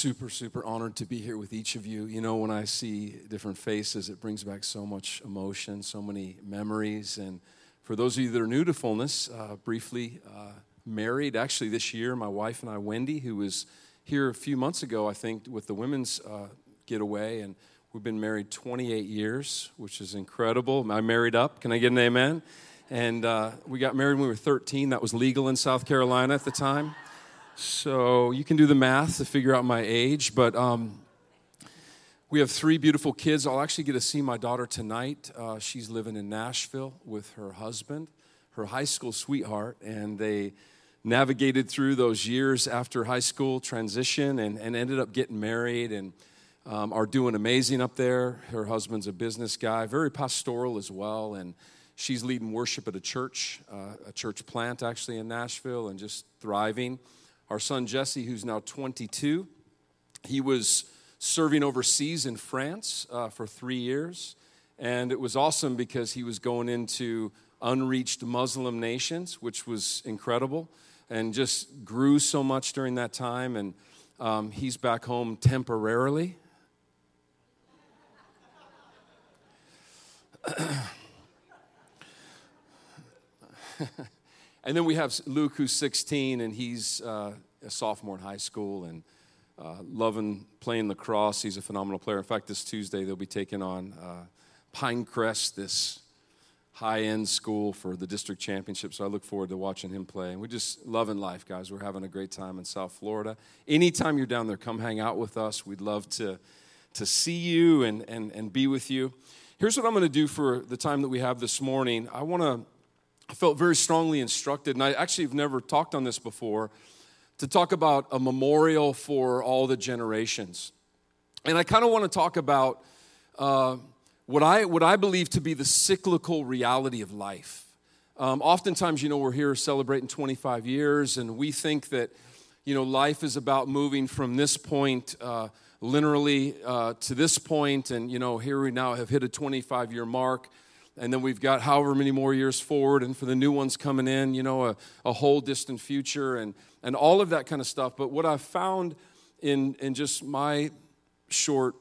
super, super honored to be here with each of you. You know, when I see different faces, it brings back so much emotion, so many memories. And for those of you that are new to fullness, uh, briefly uh, married actually this year, my wife and I, Wendy, who was here a few months ago, I think, with the women's uh, getaway. And we've been married 28 years, which is incredible. I married up. Can I get an amen? And uh, we got married when we were 13. That was legal in South Carolina at the time. So you can do the math to figure out my age, but um, we have three beautiful kids. I'll actually get to see my daughter tonight. Uh, she's living in Nashville with her husband, her high school sweetheart, and they navigated through those years after high school transition and, and ended up getting married and um, are doing amazing up there. Her husband's a business guy, very pastoral as well, and she's leading worship at a church, uh, a church plant actually in Nashville, and just thriving. Our son Jesse, who's now 22, he was serving overseas in France uh, for three years. And it was awesome because he was going into unreached Muslim nations, which was incredible, and just grew so much during that time. And um, he's back home temporarily. And then we have Luke, who's 16, and he's uh, a sophomore in high school and uh, loving playing lacrosse. He's a phenomenal player. In fact, this Tuesday they'll be taking on uh, Pinecrest, this high end school for the district championship. So I look forward to watching him play. And we're just loving life, guys. We're having a great time in South Florida. Anytime you're down there, come hang out with us. We'd love to, to see you and, and, and be with you. Here's what I'm going to do for the time that we have this morning. I want to I felt very strongly instructed, and I actually have never talked on this before, to talk about a memorial for all the generations. And I kind of want to talk about uh, what, I, what I believe to be the cyclical reality of life. Um, oftentimes, you know, we're here celebrating 25 years, and we think that, you know, life is about moving from this point uh, linearly uh, to this point, and, you know, here we now have hit a 25 year mark and then we've got however many more years forward and for the new ones coming in you know a, a whole distant future and and all of that kind of stuff. But what i've found in in just my short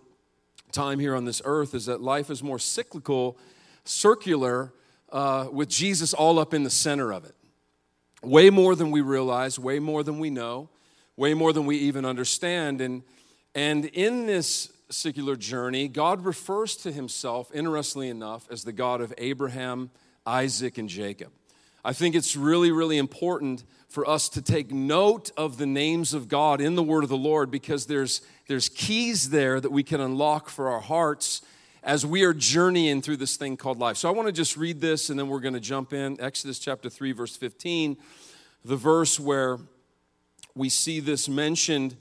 time here on this earth is that life is more cyclical circular uh, with jesus all up in the center of it. Way more than we realize way more than we know way more than we even understand. And and in this secular journey, God refers to himself, interestingly enough, as the God of Abraham, Isaac, and Jacob. I think it's really, really important for us to take note of the names of God in the word of the Lord because there's, there's keys there that we can unlock for our hearts as we are journeying through this thing called life. So I want to just read this and then we're going to jump in. Exodus chapter 3, verse 15, the verse where we see this mentioned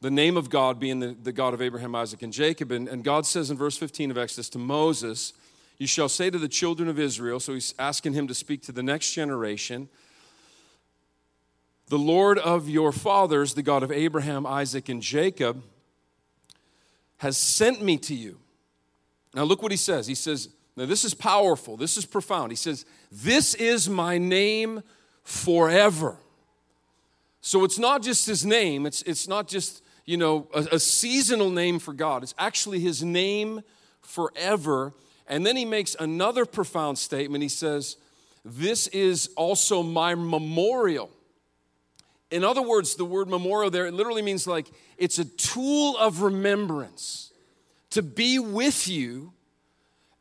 the name of God being the, the God of Abraham, Isaac, and Jacob. And, and God says in verse 15 of Exodus to Moses, You shall say to the children of Israel, so he's asking him to speak to the next generation, The Lord of your fathers, the God of Abraham, Isaac, and Jacob, has sent me to you. Now look what he says. He says, Now this is powerful, this is profound. He says, This is my name forever. So it's not just his name, it's, it's not just you know, a, a seasonal name for God. It's actually his name forever. And then he makes another profound statement. He says, This is also my memorial. In other words, the word memorial there, it literally means like it's a tool of remembrance to be with you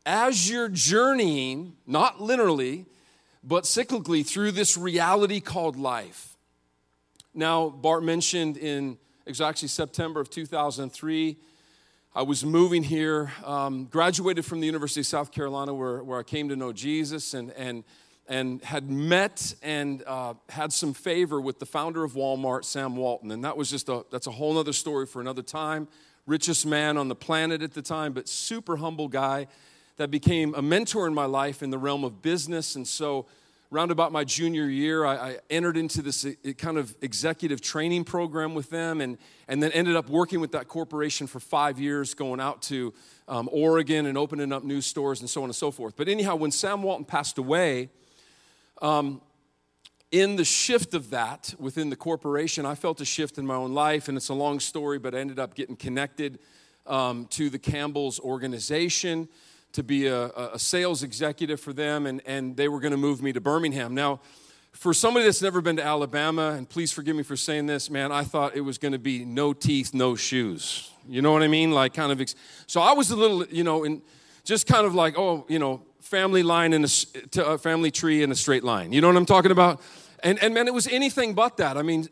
as you're journeying, not literally, but cyclically through this reality called life. Now, Bart mentioned in it was actually September of 2003. I was moving here, um, graduated from the University of South Carolina, where, where I came to know Jesus, and, and, and had met and uh, had some favor with the founder of Walmart, Sam Walton. And that was just a, that's a whole other story for another time. Richest man on the planet at the time, but super humble guy that became a mentor in my life in the realm of business. And so Round about my junior year, I, I, entered into this uh, kind of executive training program with them and, and then ended up working with that corporation for five years, going out to um, Oregon and opening up new stores and so on and so forth. But anyhow, when Sam Walton passed away, um, in the shift of that within the corporation, I felt a shift in my own life, and it's a long story, but I ended up getting connected um, to the Campbell's organization to be a, a sales executive for them, and, and they were going to move me to Birmingham. Now, for somebody that's never been to Alabama, and please forgive me for saying this, man, I thought it was going to be no teeth, no shoes. You know what I mean? Like, kind of. Ex- so I was a little, you know, in just kind of like, oh, you know, family line in a, a family tree in a straight line. You know what I'm talking about? And, and man, it was anything but that. I mean,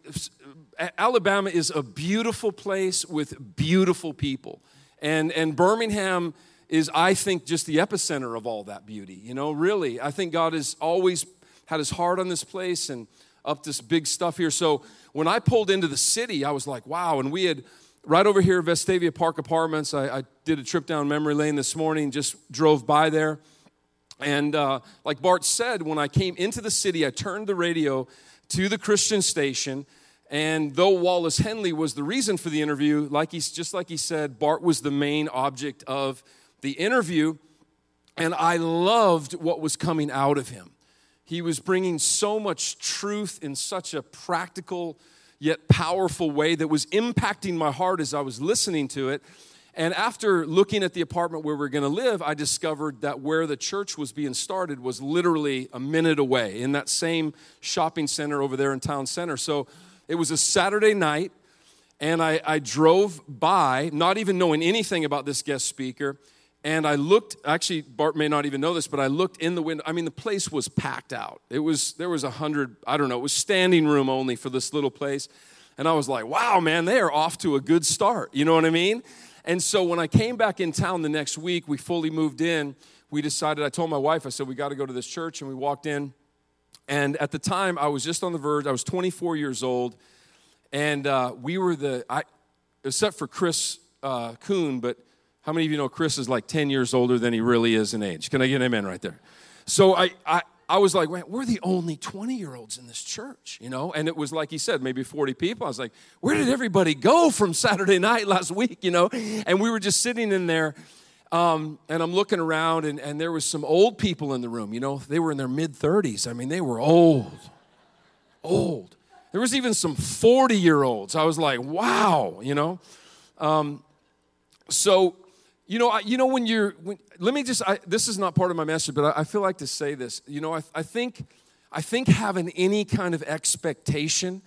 Alabama is a beautiful place with beautiful people. And, and Birmingham is, I think, just the epicenter of all that beauty. You know, really, I think God has always had his heart on this place and up this big stuff here. So when I pulled into the city, I was like, wow. And we had right over here, Vestavia Park Apartments. I, I did a trip down memory lane this morning, just drove by there. And uh, like Bart said, when I came into the city, I turned the radio to the Christian station. And though Wallace Henley was the reason for the interview, like he's just like he said, Bart was the main object of the interview. And I loved what was coming out of him. He was bringing so much truth in such a practical yet powerful way that was impacting my heart as I was listening to it. And after looking at the apartment where we are going to live, I discovered that where the church was being started was literally a minute away in that same shopping center over there in town center. So it was a Saturday night, and I, I drove by, not even knowing anything about this guest speaker. And I looked, actually, Bart may not even know this, but I looked in the window. I mean, the place was packed out. It was, there was a hundred, I don't know, it was standing room only for this little place. And I was like, wow, man, they are off to a good start. You know what I mean? And so when I came back in town the next week, we fully moved in. We decided, I told my wife, I said, we got to go to this church. And we walked in. And at the time, I was just on the verge. I was 24 years old. And uh, we were the, I, except for Chris uh, Kuhn, but how many of you know Chris is like 10 years older than he really is in age? Can I get an amen right there? So I, I, I was like, we're the only 20 year olds in this church, you know? And it was like he said, maybe 40 people. I was like, where did everybody go from Saturday night last week, you know? And we were just sitting in there. Um, and I'm looking around, and, and there was some old people in the room. You know, they were in their mid 30s. I mean, they were old, old. There was even some 40 year olds. I was like, wow, you know. Um, so, you know, I, you know when you're. When, let me just. I, this is not part of my message, but I, I feel like to say this. You know, I, I think, I think having any kind of expectation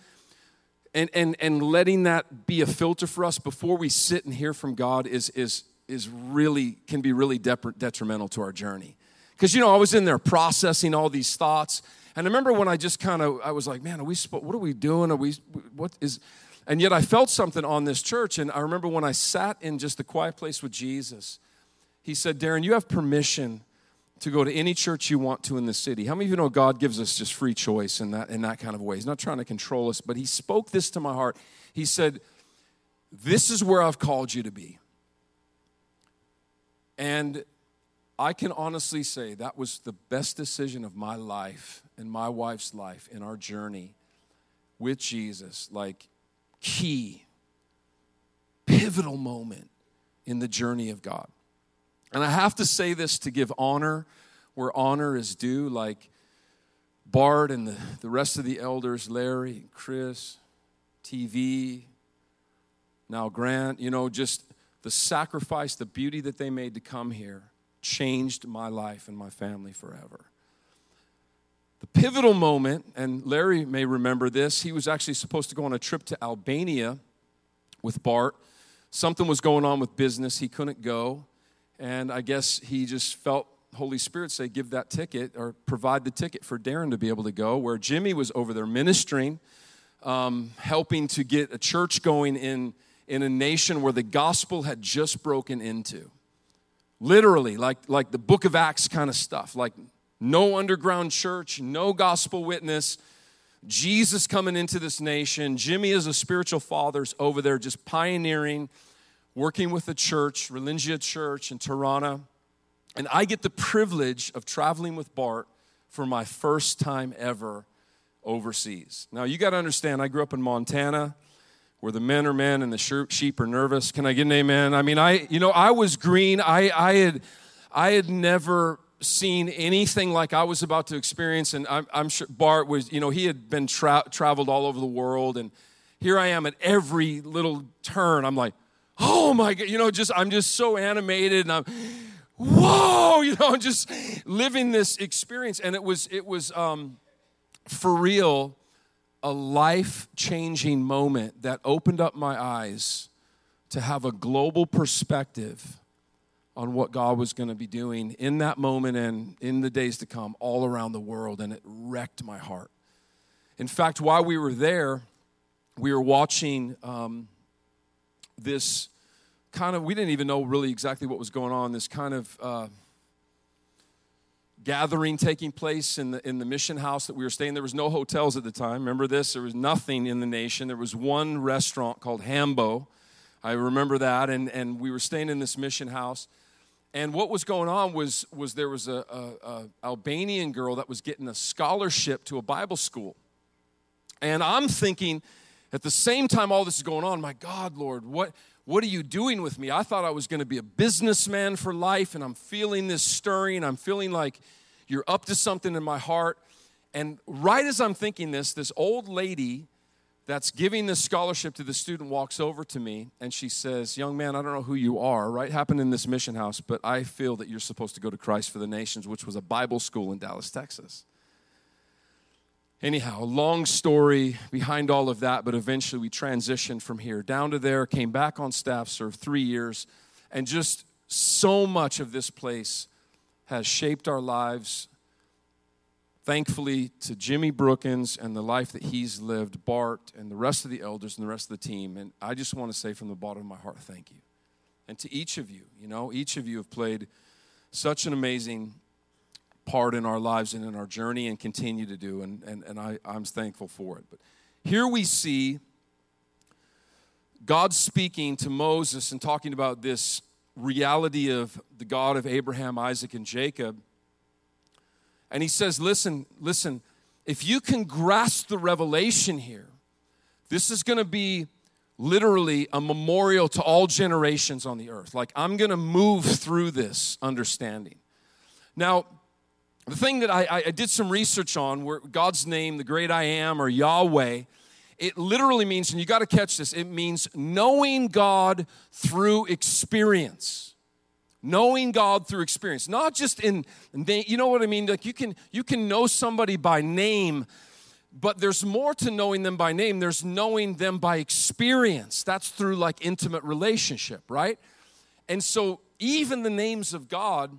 and, and, and letting that be a filter for us before we sit and hear from God is, is, is really, can be really detrimental to our journey. Because, you know, I was in there processing all these thoughts. And I remember when I just kind of, I was like, man, are we, what are we doing? Are we, what is, and yet I felt something on this church. And I remember when I sat in just the quiet place with Jesus, he said, Darren, you have permission to go to any church you want to in the city. How many of you know God gives us just free choice in that, in that kind of way? He's not trying to control us, but he spoke this to my heart. He said, This is where I've called you to be. And I can honestly say that was the best decision of my life and my wife's life in our journey with Jesus. Like, key, pivotal moment in the journey of God. And I have to say this to give honor where honor is due, like Bart and the, the rest of the elders, Larry, Chris, TV, now Grant, you know, just the sacrifice, the beauty that they made to come here changed my life and my family forever. The pivotal moment, and Larry may remember this, he was actually supposed to go on a trip to Albania with Bart. Something was going on with business, he couldn't go. And I guess he just felt Holy Spirit say, give that ticket or provide the ticket for Darren to be able to go. Where Jimmy was over there ministering, um, helping to get a church going in, in a nation where the gospel had just broken into. Literally, like, like the book of Acts kind of stuff, like no underground church, no gospel witness. Jesus coming into this nation. Jimmy, is a spiritual father, is over there just pioneering, working with the church, Relingia Church in Tirana. And I get the privilege of traveling with Bart for my first time ever overseas. Now, you got to understand, I grew up in Montana where the men are men and the sheep are nervous. Can I get an amen? I mean, I, you know, I was green. I, I had, I had never seen anything like I was about to experience. And I'm, I'm sure Bart was, you know, he had been tra- traveled all over the world. And here I am at every little turn. I'm like, oh my God, you know, just, I'm just so animated and I'm, whoa, you know, just living this experience. And it was, it was um, for real a life changing moment that opened up my eyes to have a global perspective on what God was going to be doing in that moment and in the days to come all around the world, and it wrecked my heart. In fact, while we were there, we were watching um, this kind of, we didn't even know really exactly what was going on, this kind of uh, gathering taking place in the, in the mission house that we were staying. There was no hotels at the time. Remember this? There was nothing in the nation. There was one restaurant called Hambo. I remember that. And, and we were staying in this mission house. And what was going on was, was there was a, a, a Albanian girl that was getting a scholarship to a Bible school. And I'm thinking, at the same time all this is going on, my God, Lord, what, what are you doing with me? I thought I was going to be a businessman for life, and I'm feeling this stirring. I'm feeling like you're up to something in my heart. And right as I'm thinking this, this old lady that's giving this scholarship to the student walks over to me and she says, Young man, I don't know who you are, right? Happened in this mission house, but I feel that you're supposed to go to Christ for the Nations, which was a Bible school in Dallas, Texas. Anyhow, long story behind all of that, but eventually we transitioned from here down to there, came back on staff, served three years, and just so much of this place has shaped our lives. Thankfully, to Jimmy Brookins and the life that he's lived, Bart, and the rest of the elders and the rest of the team. And I just want to say from the bottom of my heart, thank you. And to each of you, you know, each of you have played such an amazing part in our lives and in our journey and continue to do. And, and, and I, I'm thankful for it. But here we see God speaking to Moses and talking about this reality of the God of Abraham, Isaac, and Jacob. And he says, Listen, listen, if you can grasp the revelation here, this is going to be literally a memorial to all generations on the earth. Like, I'm going to move through this understanding. Now, the thing that I, I did some research on, where God's name, the great I am, or Yahweh, it literally means, and you got to catch this, it means knowing God through experience. Knowing God through experience, not just in, you know what I mean? Like you can you can know somebody by name, but there's more to knowing them by name. There's knowing them by experience. That's through like intimate relationship, right? And so even the names of God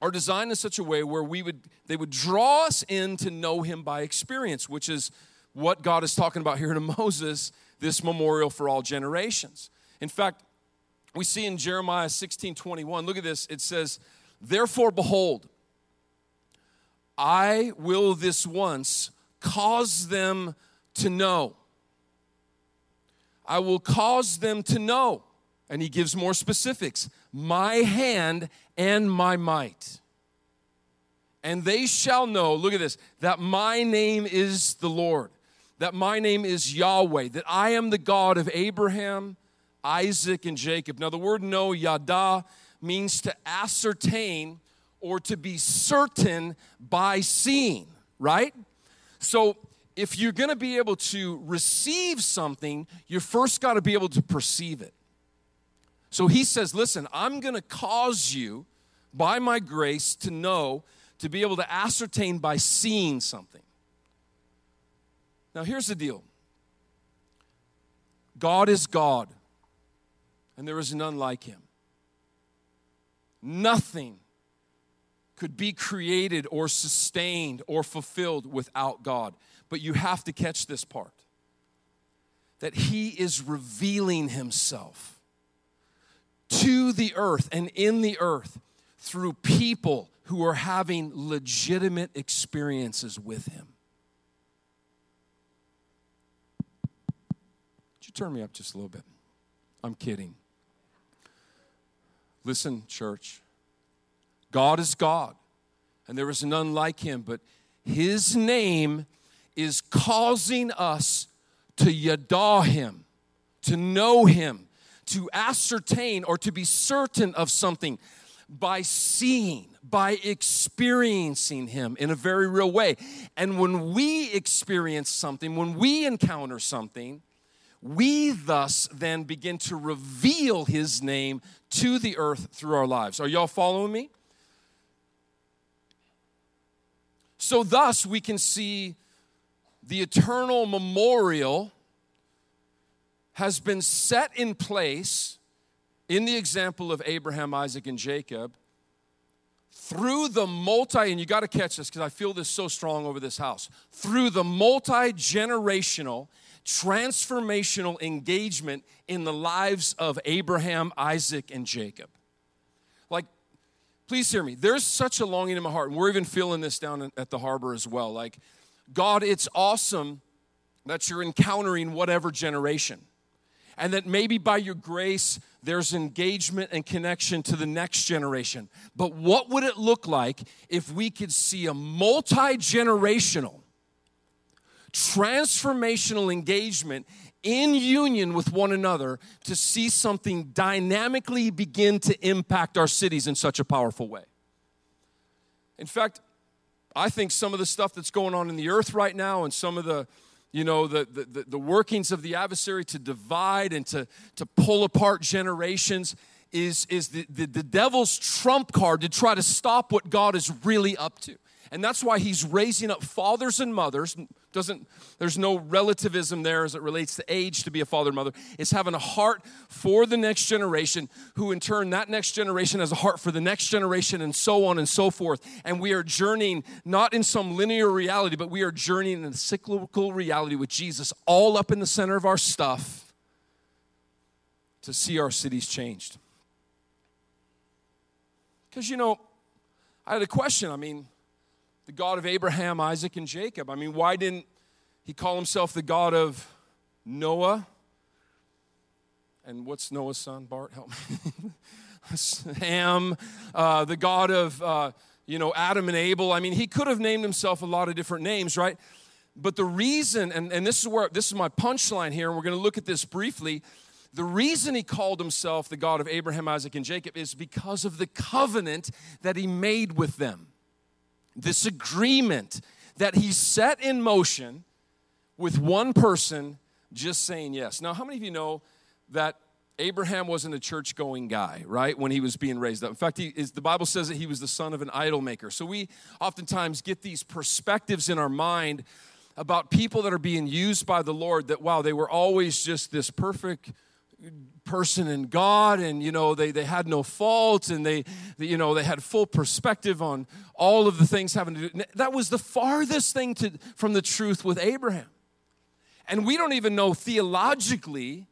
are designed in such a way where we would they would draw us in to know him by experience which is what god is talking about here to moses this memorial for all generations in fact we see in jeremiah 16 21 look at this it says therefore behold i will this once cause them to know i will cause them to know and he gives more specifics my hand and my might. And they shall know, look at this, that my name is the Lord, that my name is Yahweh, that I am the God of Abraham, Isaac, and Jacob. Now, the word know, yada, means to ascertain or to be certain by seeing, right? So, if you're gonna be able to receive something, you first gotta be able to perceive it. So he says, Listen, I'm going to cause you by my grace to know, to be able to ascertain by seeing something. Now, here's the deal God is God, and there is none like him. Nothing could be created or sustained or fulfilled without God. But you have to catch this part that He is revealing Himself to the earth and in the earth through people who are having legitimate experiences with Him. Would you turn me up just a little bit? I'm kidding. Listen, church. God is God, and there is none like Him, but His name is causing us to yada Him, to know Him to ascertain or to be certain of something by seeing, by experiencing Him in a very real way. And when we experience something, when we encounter something, we thus then begin to reveal His name to the earth through our lives. Are y'all following me? So, thus, we can see the eternal memorial has been set in place in the example of Abraham, Isaac, and Jacob through the multi, and you got to catch this because I feel this so strong over this house, through the multi generational, transformational engagement in the lives of Abraham, Isaac, and Jacob. Like, please hear me. There's such a longing in my heart, and we're even feeling this down at the harbor as well. Like, God, it's awesome that you're encountering whatever generation and that maybe by your grace there's engagement and connection to the next generation. But what would it look like if we could see a multi generational, transformational engagement in union with one another to see something dynamically begin to impact our cities in such a powerful way? In fact, I think some of the stuff that's going on in the earth right now and some of the you know, the, the, the workings of the adversary to divide and to, to pull apart generations is, is the, the, the devil's trump card to try to stop what God is really up to. And that's why he's raising up fathers and mothers. Doesn't there's no relativism there as it relates to age to be a father and mother. It's having a heart for the next generation, who in turn that next generation has a heart for the next generation, and so on and so forth. And we are journeying not in some linear reality, but we are journeying in a cyclical reality with Jesus all up in the center of our stuff to see our cities changed. Because you know, I had a question. I mean, the God of Abraham, Isaac, and Jacob. I mean, why didn't he call himself the God of Noah? And what's Noah's son? Bart, help me. Ham, uh, the God of, uh, you know, Adam and Abel. I mean, he could have named himself a lot of different names, right? But the reason, and, and this is where this is my punchline here, and we're going to look at this briefly. The reason he called himself the God of Abraham, Isaac, and Jacob is because of the covenant that he made with them this agreement that he set in motion with one person just saying yes. Now, how many of you know that Abraham wasn't a church going guy, right, when he was being raised up? In fact, he is, the Bible says that he was the son of an idol maker. So we oftentimes get these perspectives in our mind about people that are being used by the Lord that, wow, they were always just this perfect person in God and you know they, they had no fault and they, they, you know they had full perspective on all of the things having to do. That was the farthest thing to, from the truth with Abraham. And we don't even know theologically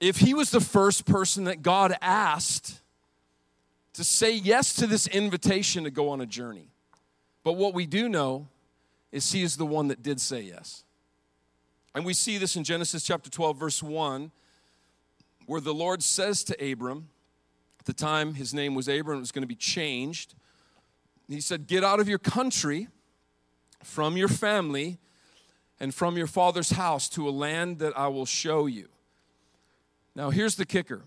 if he was the first person that God asked to say yes to this invitation to go on a journey. But what we do know is he is the one that did say yes. And we see this in Genesis chapter 12 verse 1 where the Lord says to Abram, at the time his name was Abram, it was going to be changed. He said, Get out of your country, from your family, and from your father's house to a land that I will show you. Now, here's the kicker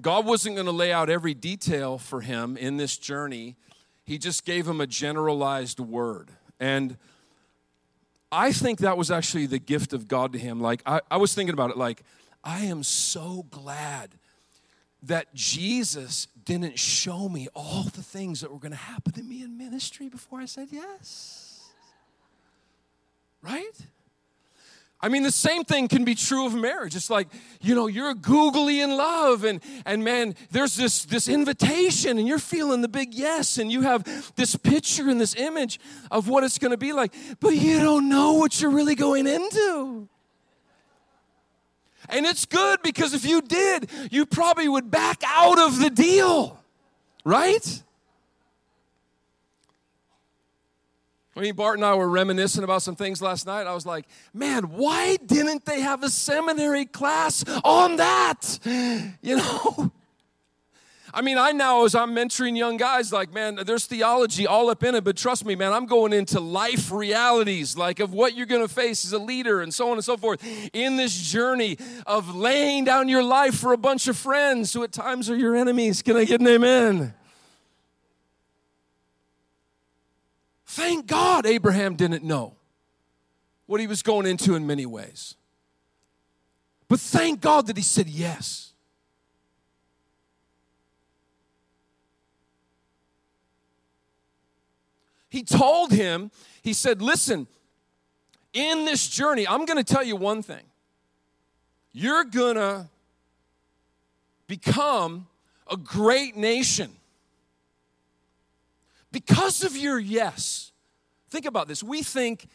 God wasn't going to lay out every detail for him in this journey, He just gave him a generalized word. And I think that was actually the gift of God to him. Like, I, I was thinking about it, like, I am so glad that Jesus didn't show me all the things that were going to happen to me in ministry before I said yes. Right? I mean, the same thing can be true of marriage. It's like, you know, you're googly in love, and, and man, there's this, this invitation, and you're feeling the big yes, and you have this picture and this image of what it's going to be like, but you don't know what you're really going into. And it's good because if you did, you probably would back out of the deal, right? I mean, Bart and I were reminiscing about some things last night. I was like, man, why didn't they have a seminary class on that? You know? I mean, I now, as I'm mentoring young guys, like, man, there's theology all up in it, but trust me, man, I'm going into life realities, like of what you're going to face as a leader and so on and so forth in this journey of laying down your life for a bunch of friends who at times are your enemies. Can I get an amen? Thank God Abraham didn't know what he was going into in many ways. But thank God that he said yes. He told him, he said, Listen, in this journey, I'm going to tell you one thing. You're going to become a great nation because of your yes. Think about this. We think,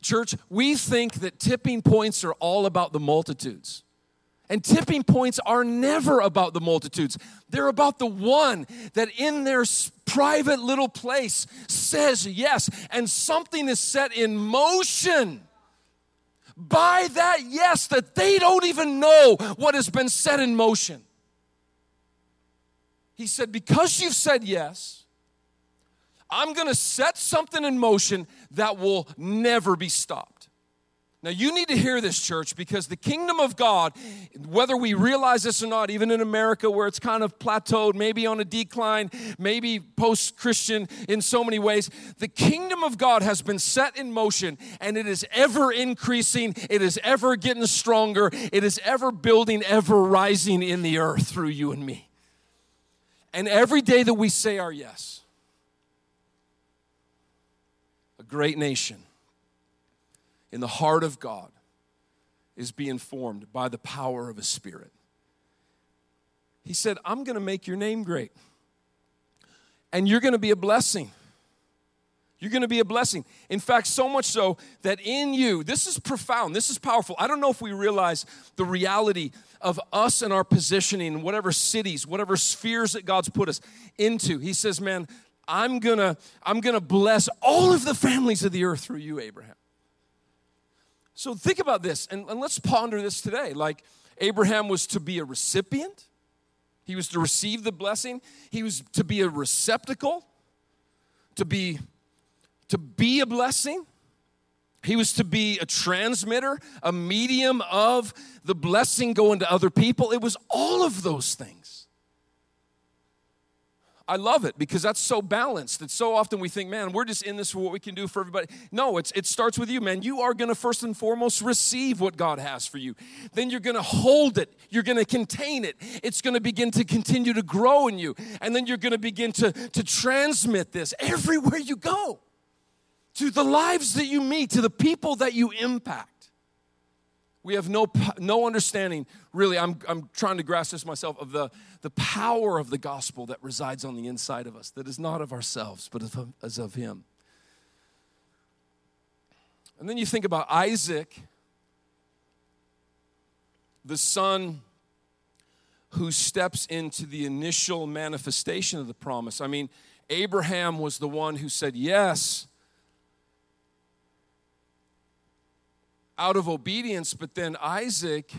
church, we think that tipping points are all about the multitudes. And tipping points are never about the multitudes. They're about the one that in their private little place says yes, and something is set in motion by that yes that they don't even know what has been set in motion. He said, Because you've said yes, I'm gonna set something in motion that will never be stopped. Now, you need to hear this, church, because the kingdom of God, whether we realize this or not, even in America where it's kind of plateaued, maybe on a decline, maybe post Christian in so many ways, the kingdom of God has been set in motion and it is ever increasing, it is ever getting stronger, it is ever building, ever rising in the earth through you and me. And every day that we say our yes, a great nation in the heart of God is being formed by the power of His Spirit. He said, I'm going to make your name great, and you're going to be a blessing. You're going to be a blessing. In fact, so much so that in you, this is profound, this is powerful. I don't know if we realize the reality of us and our positioning in whatever cities, whatever spheres that God's put us into. He says, Man, I'm gonna, I'm gonna bless all of the families of the earth through you, Abraham. So think about this, and, and let's ponder this today. Like, Abraham was to be a recipient, he was to receive the blessing, he was to be a receptacle, to be to be a blessing. He was to be a transmitter, a medium of the blessing going to other people. It was all of those things. I love it because that's so balanced that so often we think, man, we're just in this for what we can do for everybody. No, it's, it starts with you, man. You are going to first and foremost receive what God has for you. Then you're going to hold it, you're going to contain it. It's going to begin to continue to grow in you. And then you're going to begin to, to transmit this everywhere you go to the lives that you meet, to the people that you impact. We have no, no understanding, really, I'm, I'm trying to grasp this myself, of the, the power of the gospel that resides on the inside of us, that is not of ourselves, but of, as of Him. And then you think about Isaac, the son who steps into the initial manifestation of the promise. I mean, Abraham was the one who said yes out of obedience, but then Isaac,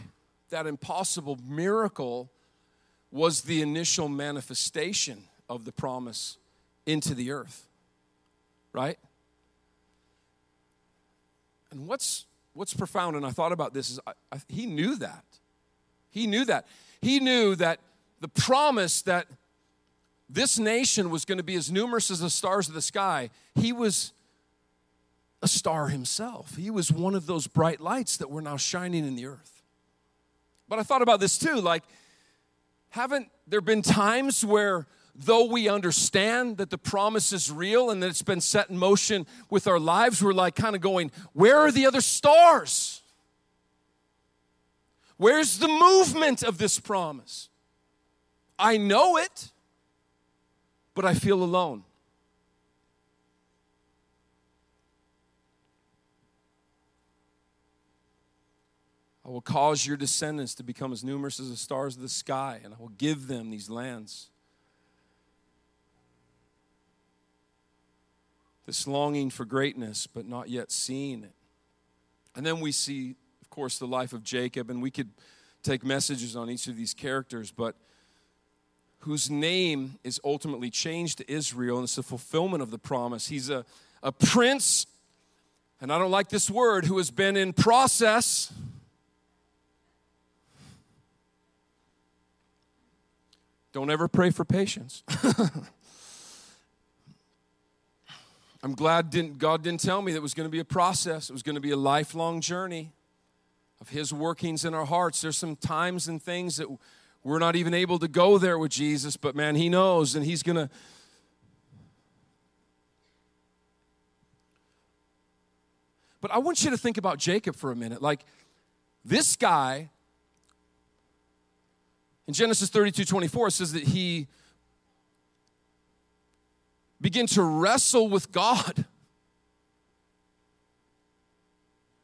that impossible miracle, was the initial manifestation of the promise into the earth. Right? And what's what's profound, and I thought about this, is I, I, he knew that. He knew that. He knew that the promise that this nation was going to be as numerous as the stars of the sky, he was a star himself. He was one of those bright lights that were now shining in the earth. But I thought about this too like, haven't there been times where, though we understand that the promise is real and that it's been set in motion with our lives, we're like kind of going, Where are the other stars? Where's the movement of this promise? I know it, but I feel alone. I will cause your descendants to become as numerous as the stars of the sky, and I will give them these lands. This longing for greatness, but not yet seeing it. And then we see, of course, the life of Jacob, and we could take messages on each of these characters, but whose name is ultimately changed to Israel, and it's the fulfillment of the promise. He's a, a prince, and I don't like this word, who has been in process. Don't ever pray for patience. I'm glad didn't, God didn't tell me that it was going to be a process. It was going to be a lifelong journey of His workings in our hearts. There's some times and things that we're not even able to go there with Jesus, but man, He knows and He's going to. But I want you to think about Jacob for a minute. Like, this guy, in Genesis 32 24, it says that he began to wrestle with God.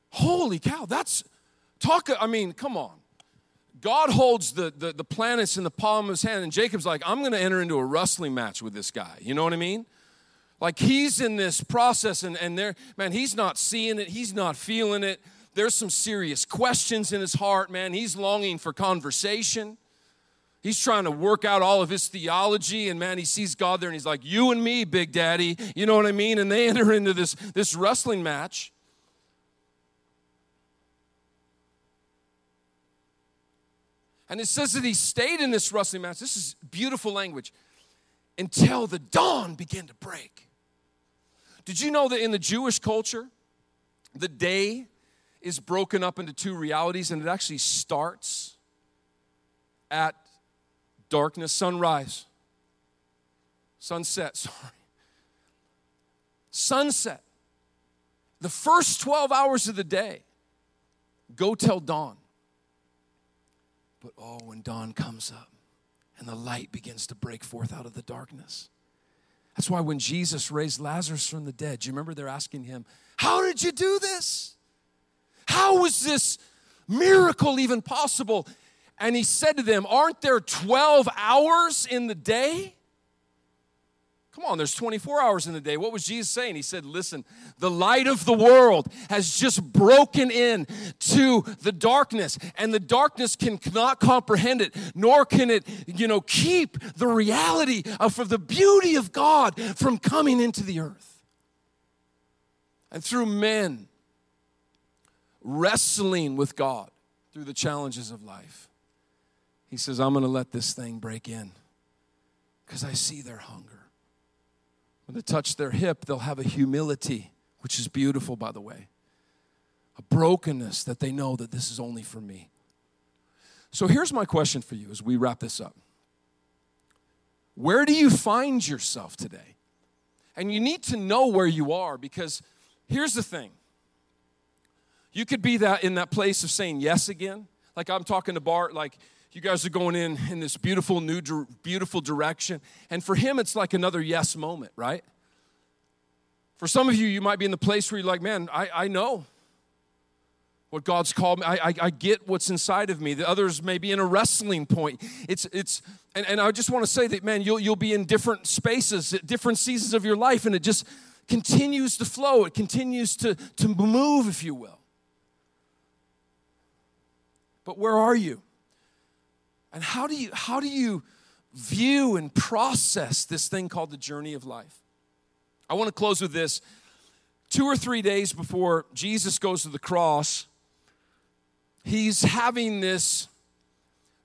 Holy cow, that's talk. I mean, come on. God holds the, the, the, planets in the palm of his hand, and Jacob's like, I'm going to enter into a wrestling match with this guy. You know what I mean? Like he's in this process, and, and there, man, he's not seeing it, he's not feeling it. There's some serious questions in his heart, man. He's longing for conversation. He's trying to work out all of his theology, and man, he sees God there and he's like, You and me, Big Daddy. You know what I mean? And they enter into this, this wrestling match. And it says that he stayed in this wrestling match. This is beautiful language until the dawn began to break. Did you know that in the Jewish culture, the day is broken up into two realities and it actually starts at darkness, sunrise, sunset, sorry. Sunset. The first 12 hours of the day, go till dawn. But oh, when dawn comes up and the light begins to break forth out of the darkness. That's why when Jesus raised Lazarus from the dead, you remember they're asking him, How did you do this? How was this miracle even possible? And he said to them, Aren't there 12 hours in the day? Come on, there's 24 hours in the day. What was Jesus saying? He said, Listen, the light of the world has just broken in to the darkness, and the darkness cannot comprehend it, nor can it, you know, keep the reality of the beauty of God from coming into the earth. And through men wrestling with God through the challenges of life, he says, I'm going to let this thing break in because I see their hunger. When they touch their hip, they'll have a humility, which is beautiful, by the way, a brokenness that they know that this is only for me. So here's my question for you as we wrap this up Where do you find yourself today? And you need to know where you are because here's the thing. You could be that in that place of saying yes again. Like I'm talking to Bart, like you guys are going in in this beautiful new beautiful direction. And for him it's like another yes moment right? For some of you you might be in the place where you're like man i, I know what god's called me. I, I, I get what's inside of me. The others may be in a wrestling point. It's it's and, and i just want to say that man you'll, you'll be in different spaces at different seasons of your life and it just continues to flow. It continues to to move if you will. But where are you and how do you how do you view and process this thing called the journey of life? I want to close with this. Two or three days before Jesus goes to the cross, he's having this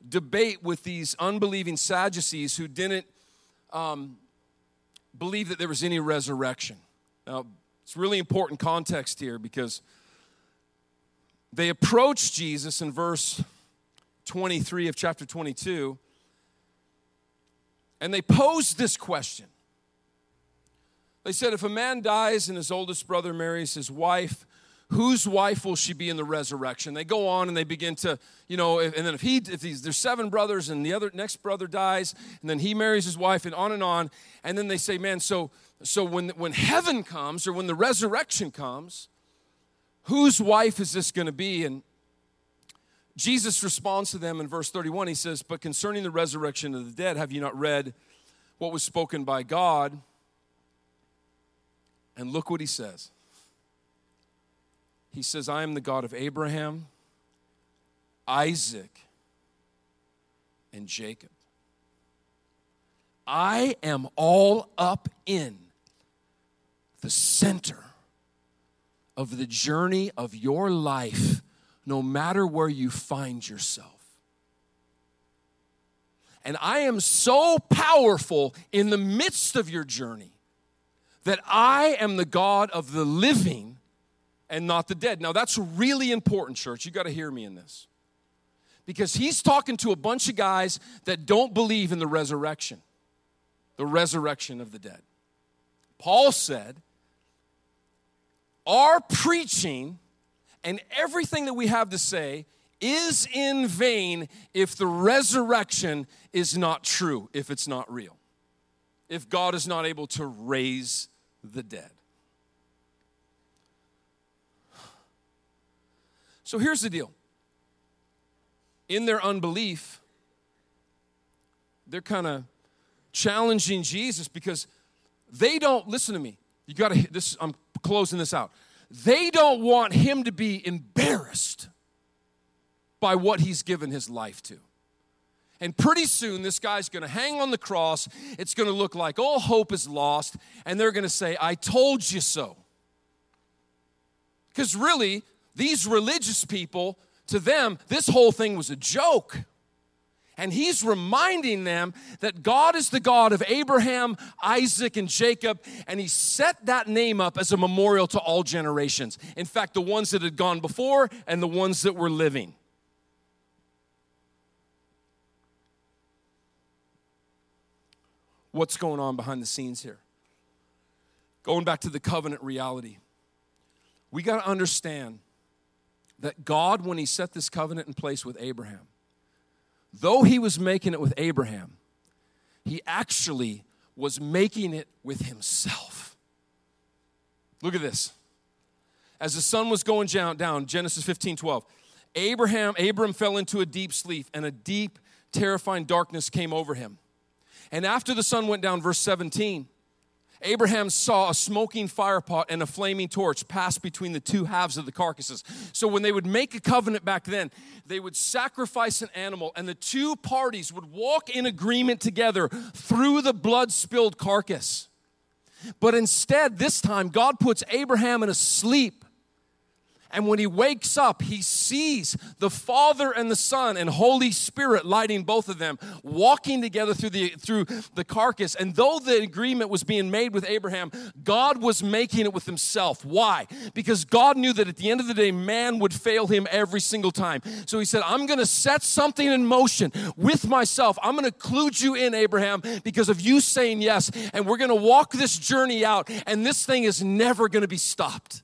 debate with these unbelieving Sadducees who didn't um, believe that there was any resurrection. Now, it's really important context here because they approach Jesus in verse 23 of chapter 22. And they posed this question. They said, If a man dies and his oldest brother marries his wife, whose wife will she be in the resurrection? They go on and they begin to, you know, and then if he, if he's, there's seven brothers and the other next brother dies, and then he marries his wife, and on and on, and then they say, man, so so when when heaven comes or when the resurrection comes, whose wife is this going to be? And Jesus responds to them in verse 31. He says, But concerning the resurrection of the dead, have you not read what was spoken by God? And look what he says. He says, I am the God of Abraham, Isaac, and Jacob. I am all up in the center of the journey of your life, no matter where you find yourself. And I am so powerful in the midst of your journey that I am the God of the living and not the dead. Now, that's really important, church. You got to hear me in this. Because he's talking to a bunch of guys that don't believe in the resurrection, the resurrection of the dead. Paul said, Our preaching and everything that we have to say is in vain if the resurrection is not true, if it's not real, if God is not able to raise the dead. So here's the deal in their unbelief, they're kind of challenging Jesus because they don't listen to me. You got to this I'm closing this out. They don't want him to be embarrassed by what he's given his life to. And pretty soon, this guy's gonna hang on the cross. It's gonna look like all hope is lost, and they're gonna say, I told you so. Because really, these religious people, to them, this whole thing was a joke. And he's reminding them that God is the God of Abraham, Isaac, and Jacob, and he set that name up as a memorial to all generations. In fact, the ones that had gone before and the ones that were living. what's going on behind the scenes here. Going back to the covenant reality, we got to understand that God, when He set this covenant in place with Abraham, though He was making it with Abraham, He actually was making it with Himself. Look at this. As the sun was going down, Genesis 15 12, Abraham, Abram fell into a deep sleep, and a deep, terrifying darkness came over him. And after the sun went down, verse 17, Abraham saw a smoking firepot and a flaming torch pass between the two halves of the carcasses. So when they would make a covenant back then, they would sacrifice an animal and the two parties would walk in agreement together through the blood spilled carcass. But instead, this time, God puts Abraham in a sleep and when he wakes up, he sees the Father and the Son and Holy Spirit lighting both of them, walking together through the, through the carcass. And though the agreement was being made with Abraham, God was making it with himself. Why? Because God knew that at the end of the day, man would fail him every single time. So he said, I'm going to set something in motion with myself. I'm going to include you in, Abraham, because of you saying yes. And we're going to walk this journey out, and this thing is never going to be stopped.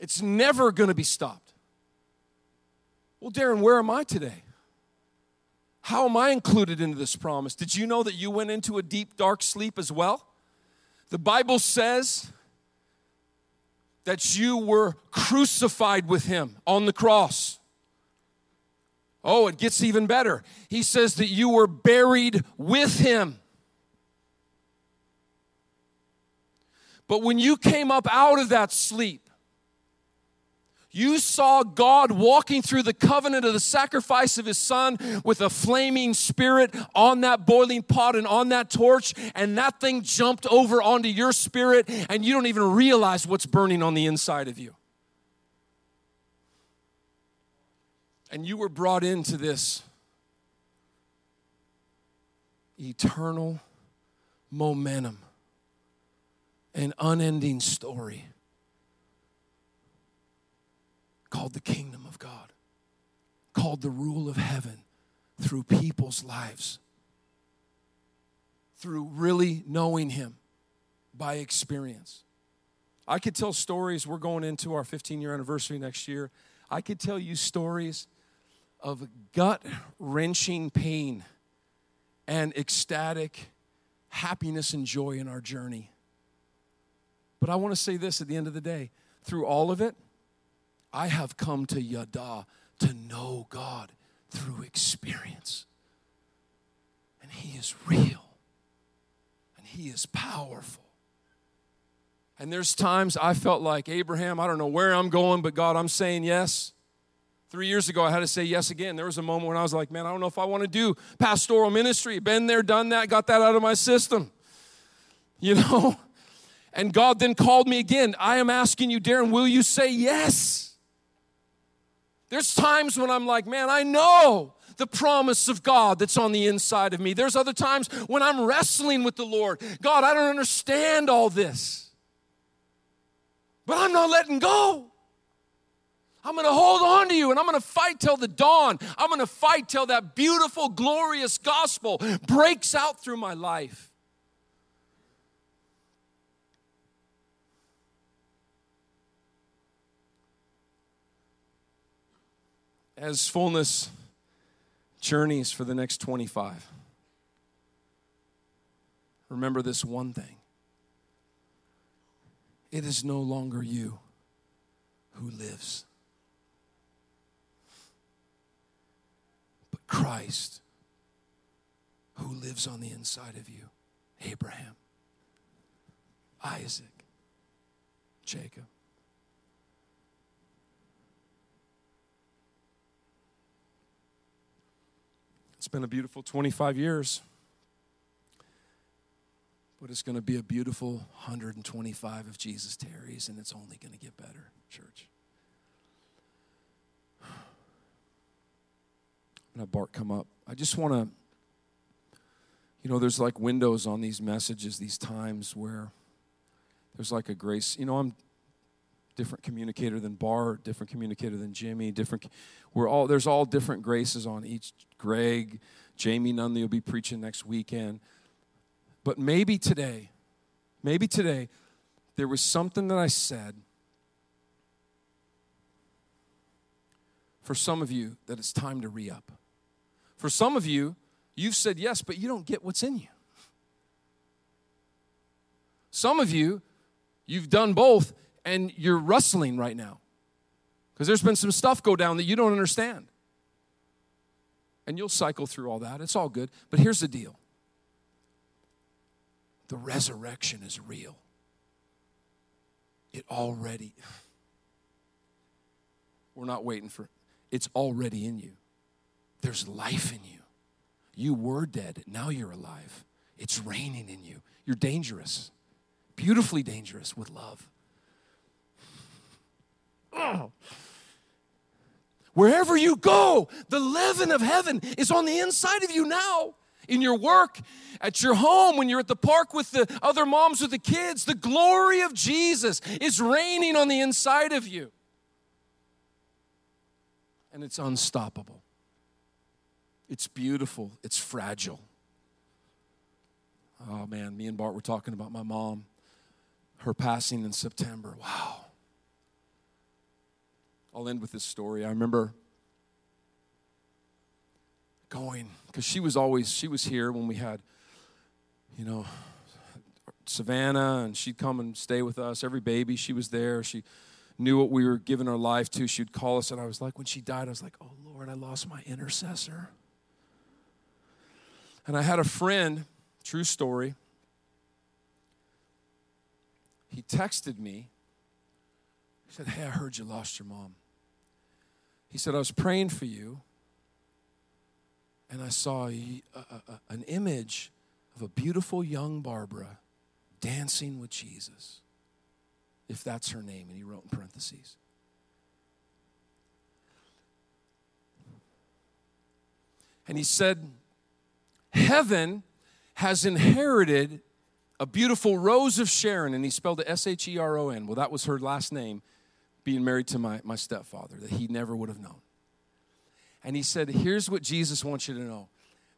It's never going to be stopped. Well, Darren, where am I today? How am I included into this promise? Did you know that you went into a deep, dark sleep as well? The Bible says that you were crucified with him on the cross. Oh, it gets even better. He says that you were buried with him. But when you came up out of that sleep, you saw God walking through the covenant of the sacrifice of his son with a flaming spirit on that boiling pot and on that torch, and that thing jumped over onto your spirit, and you don't even realize what's burning on the inside of you. And you were brought into this eternal momentum, an unending story called the kingdom of God, called the rule of heaven through people's lives, through really knowing Him by experience. I could tell stories. We're going into our 15 year anniversary next year. I could tell you stories of gut wrenching pain and ecstatic happiness and joy in our journey. But I want to say this at the end of the day through all of it, I have come to Yada to know God through experience. And He is real and He is powerful. And there's times I felt like Abraham, I don't know where I'm going, but God, I'm saying yes. Three years ago, I had to say yes again. There was a moment when I was like, man, I don't know if I want to do pastoral ministry. Been there, done that, got that out of my system. You know? And God then called me again. I am asking you, Darren, will you say yes? There's times when I'm like, man, I know the promise of God that's on the inside of me. There's other times when I'm wrestling with the Lord. God, I don't understand all this. But I'm not letting go. I'm going to hold on to you and I'm going to fight till the dawn. I'm going to fight till that beautiful, glorious gospel breaks out through my life. As fullness journeys for the next 25, remember this one thing it is no longer you who lives but Christ who lives on the inside of you Abraham, Isaac, Jacob. Been a beautiful 25 years, but it's going to be a beautiful 125 if Jesus tarries, and it's only going to get better, church. and have Bart come up. I just want to, you know, there's like windows on these messages, these times where there's like a grace. You know, I'm different communicator than Bart, different communicator than Jimmy, different. We're all there's all different graces on each. Greg, Jamie Nunley will be preaching next weekend, but maybe today, maybe today, there was something that I said. For some of you, that it's time to re up. For some of you, you've said yes, but you don't get what's in you. Some of you, you've done both and you're wrestling right now because there's been some stuff go down that you don't understand. And you'll cycle through all that. It's all good. But here's the deal the resurrection is real. It already, we're not waiting for it's already in you. There's life in you. You were dead, now you're alive. It's reigning in you. You're dangerous, beautifully dangerous with love. Oh. Wherever you go, the leaven of heaven is on the inside of you now. In your work, at your home, when you're at the park with the other moms with the kids, the glory of Jesus is reigning on the inside of you. And it's unstoppable. It's beautiful, it's fragile. Oh man, me and Bart were talking about my mom, her passing in September. Wow. I'll end with this story. I remember going, because she was always, she was here when we had, you know, Savannah, and she'd come and stay with us. Every baby, she was there. She knew what we were giving our life to. She'd call us, and I was like, when she died, I was like, oh Lord, I lost my intercessor. And I had a friend, true story, he texted me. He said, Hey, I heard you lost your mom. He said, I was praying for you, and I saw a, a, a, an image of a beautiful young Barbara dancing with Jesus, if that's her name. And he wrote in parentheses. And he said, Heaven has inherited a beautiful rose of Sharon, and he spelled it S H E R O N. Well, that was her last name, being married to my, my stepfather, that he never would have known. And he said, Here's what Jesus wants you to know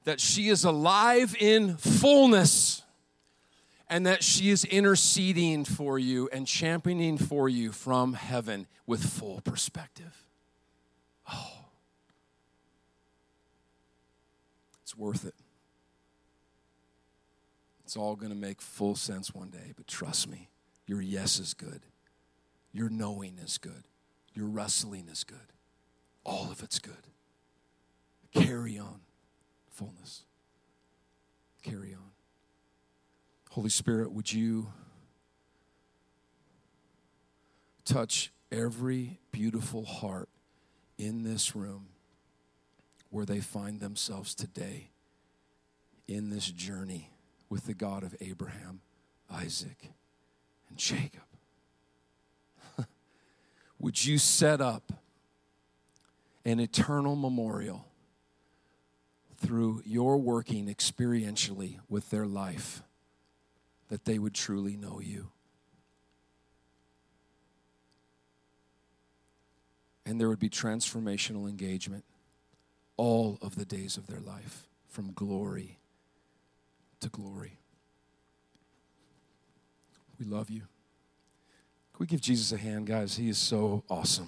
that she is alive in fullness, and that she is interceding for you and championing for you from heaven with full perspective. Oh, it's worth it. It's all going to make full sense one day, but trust me, your yes is good. Your knowing is good. Your wrestling is good. All of it's good. Carry on, fullness. Carry on. Holy Spirit, would you touch every beautiful heart in this room where they find themselves today in this journey with the God of Abraham, Isaac, and Jacob. Would you set up an eternal memorial through your working experientially with their life that they would truly know you? And there would be transformational engagement all of the days of their life from glory to glory. We love you. We give Jesus a hand, guys? He is so awesome.